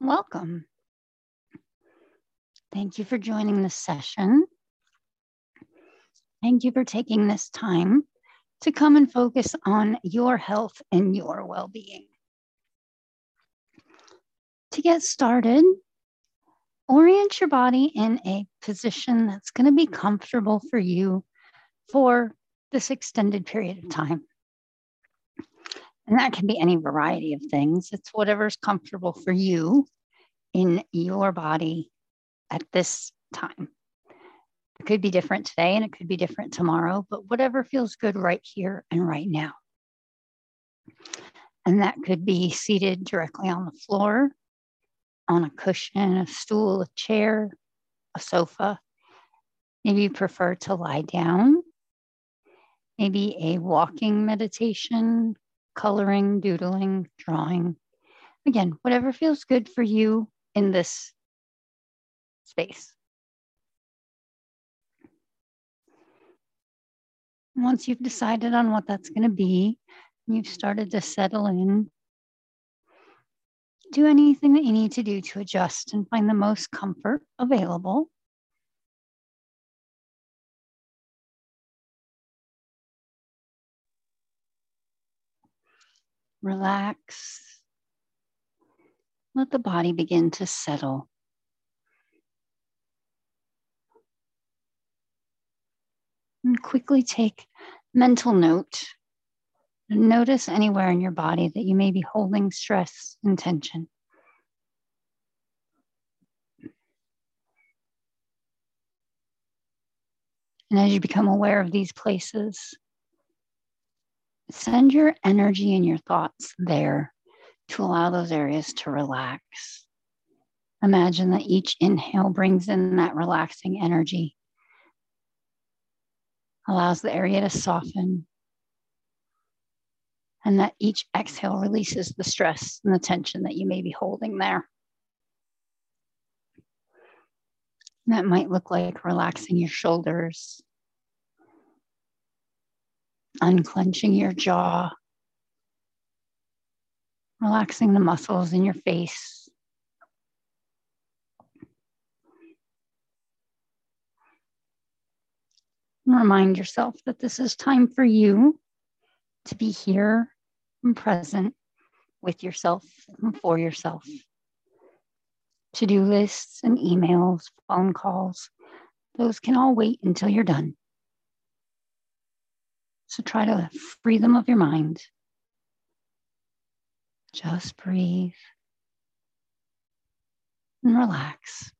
Welcome. Thank you for joining this session. Thank you for taking this time to come and focus on your health and your well being. To get started, orient your body in a position that's going to be comfortable for you for this extended period of time. And that can be any variety of things. It's whatever's comfortable for you in your body at this time. It could be different today and it could be different tomorrow, but whatever feels good right here and right now. And that could be seated directly on the floor, on a cushion, a stool, a chair, a sofa. Maybe you prefer to lie down. Maybe a walking meditation, coloring, doodling, drawing. Again, whatever feels good for you in this space. Once you've decided on what that's going to be, you've started to settle in, do anything that you need to do to adjust and find the most comfort available. Relax. Let the body begin to settle. And quickly take mental note. Notice anywhere in your body that you may be holding stress and tension. And as you become aware of these places, send your energy and your thoughts there to allow those areas to relax. Imagine that each inhale brings in that relaxing energy, allows the area to soften, and that each exhale releases the stress and the tension that you may be holding there. That might look like relaxing your shoulders, unclenching your jaw, relaxing the muscles in your face. Remind yourself that this is time for you to be here and present with yourself and for yourself. To do lists and emails, phone calls, those can all wait until you're done. So try to free them of your mind just breathe and relax.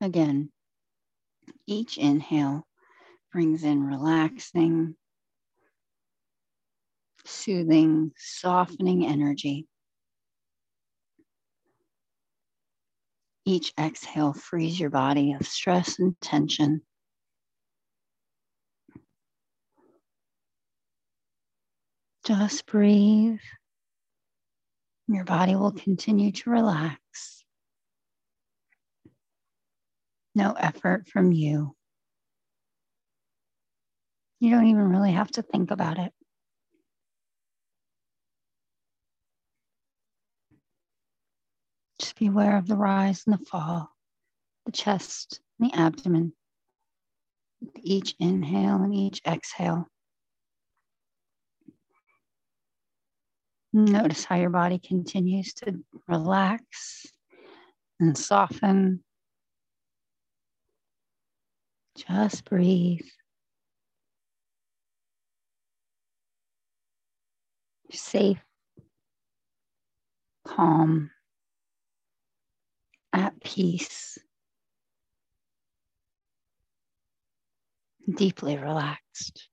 Again, each inhale brings in relaxing, soothing, softening energy. Each exhale frees your body of stress and tension. Just breathe. Your body will continue to relax no effort from you. You don't even really have to think about it. Just be aware of the rise and the fall, the chest, and the abdomen, each inhale and each exhale. Notice how your body continues to relax and soften just breathe. You're safe, calm, at peace, deeply relaxed.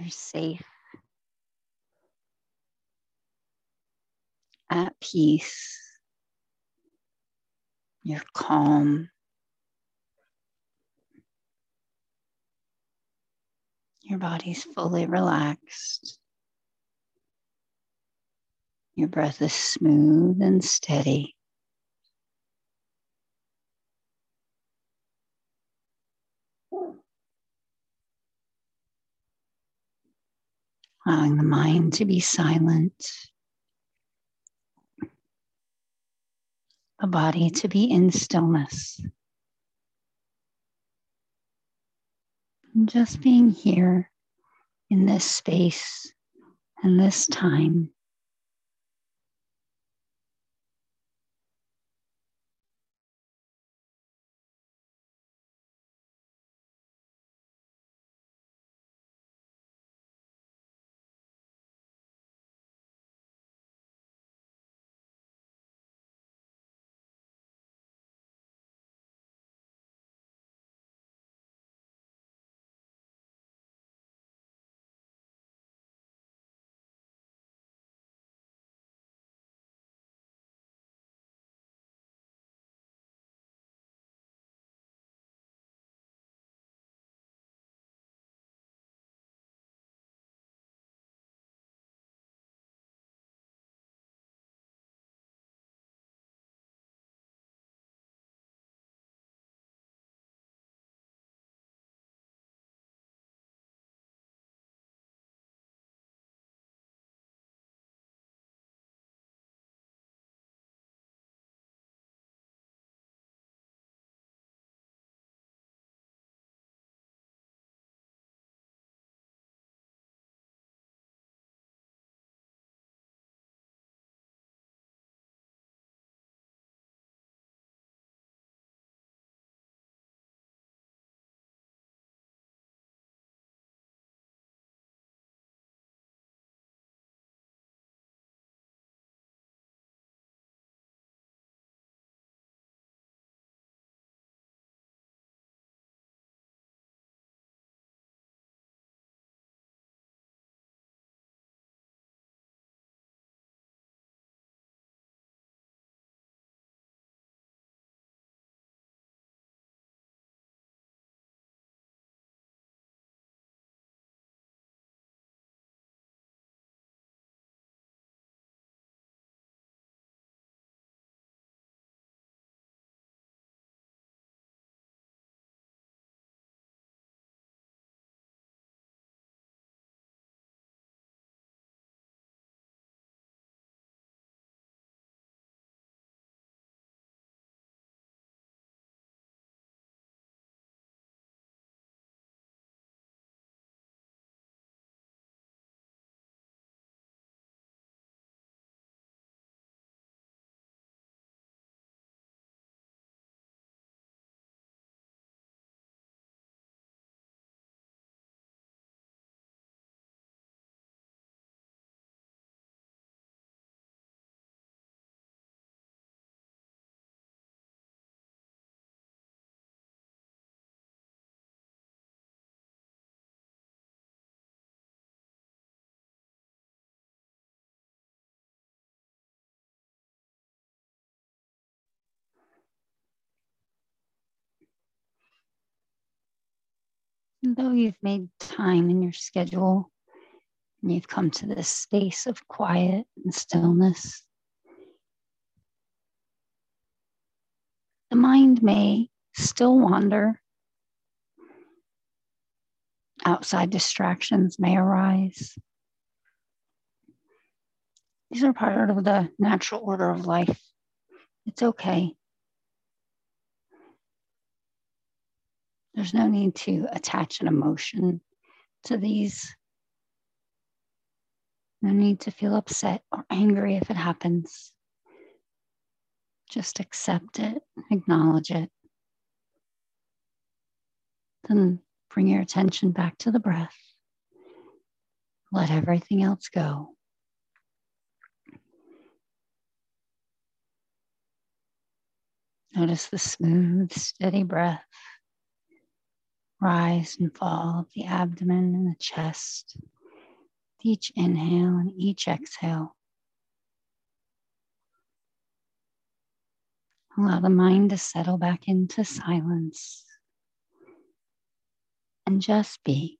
You're safe, at peace, you're calm. Your body's fully relaxed. Your breath is smooth and steady. Allowing the mind to be silent, the body to be in stillness. And just being here in this space and this time. Though you've made time in your schedule and you've come to this space of quiet and stillness, the mind may still wander. Outside distractions may arise. These are part of the natural order of life. It's okay. There's no need to attach an emotion to these. No need to feel upset or angry if it happens. Just accept it, acknowledge it. Then bring your attention back to the breath. Let everything else go. Notice the smooth, steady breath rise and fall of the abdomen and the chest. Each inhale and each exhale. Allow the mind to settle back into silence and just be.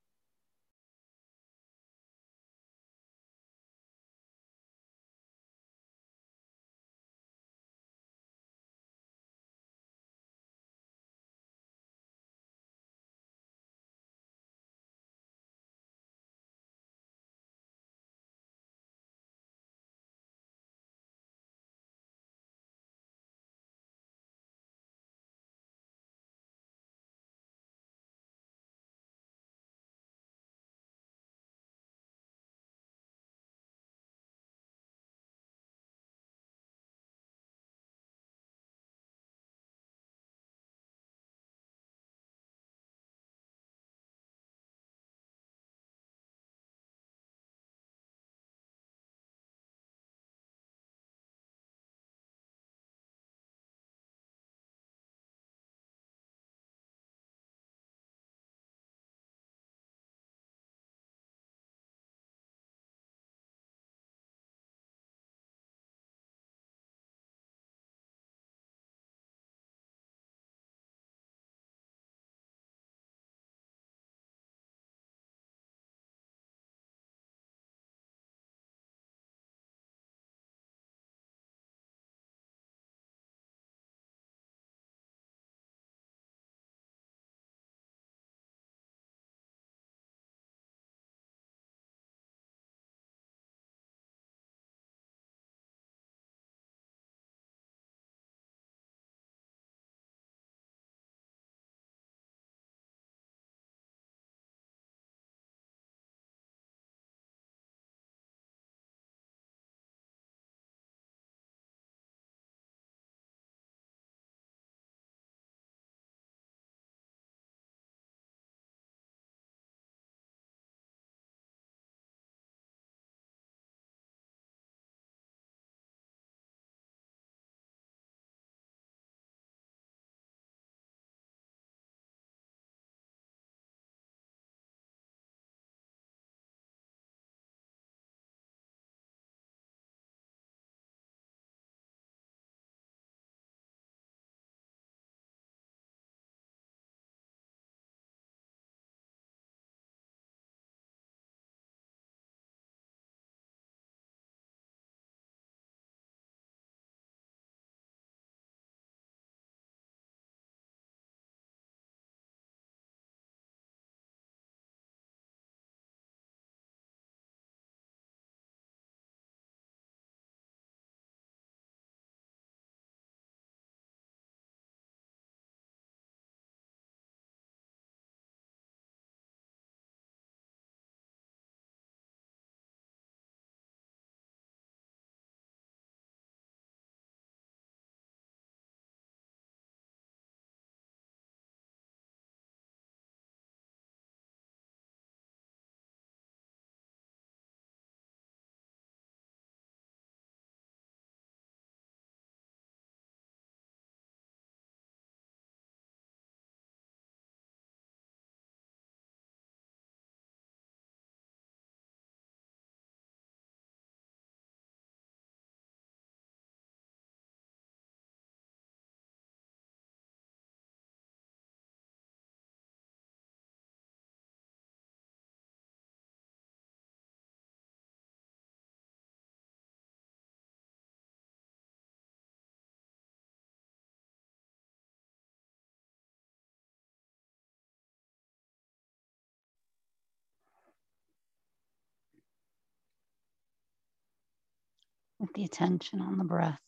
With the attention on the breath.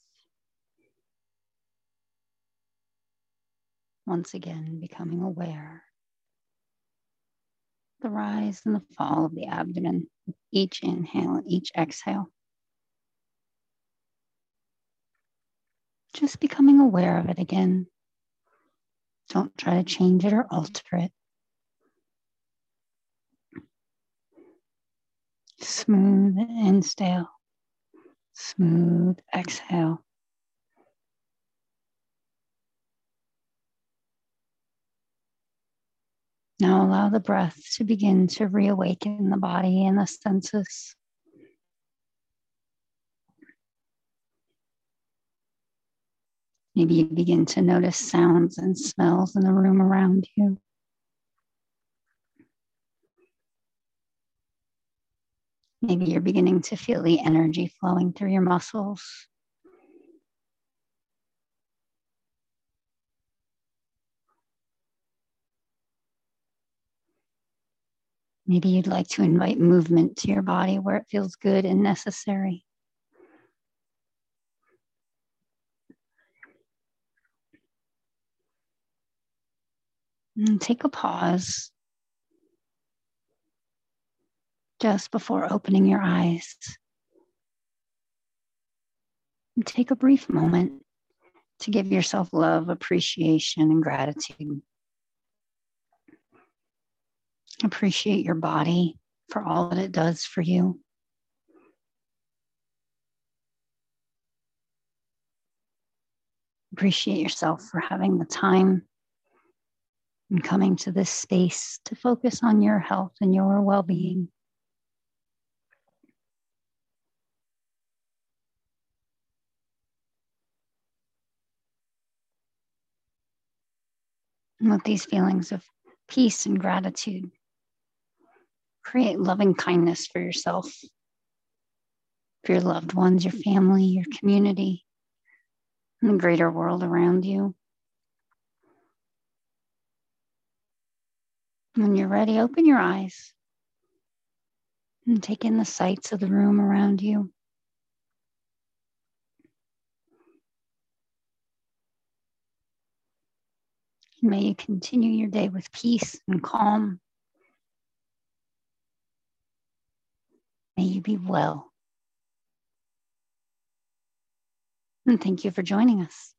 Once again, becoming aware. The rise and the fall of the abdomen, each inhale and each exhale. Just becoming aware of it again. Don't try to change it or alter it. Smooth inhale Smooth exhale. Now allow the breath to begin to reawaken the body and the senses. Maybe you begin to notice sounds and smells in the room around you. Maybe you're beginning to feel the energy flowing through your muscles. Maybe you'd like to invite movement to your body where it feels good and necessary. And take a pause just before opening your eyes. And take a brief moment to give yourself love, appreciation, and gratitude. Appreciate your body for all that it does for you. Appreciate yourself for having the time and coming to this space to focus on your health and your well being. And with these feelings of peace and gratitude, create loving kindness for yourself, for your loved ones, your family, your community, and the greater world around you. When you're ready, open your eyes and take in the sights of the room around you. May you continue your day with peace and calm. May you be well. And thank you for joining us.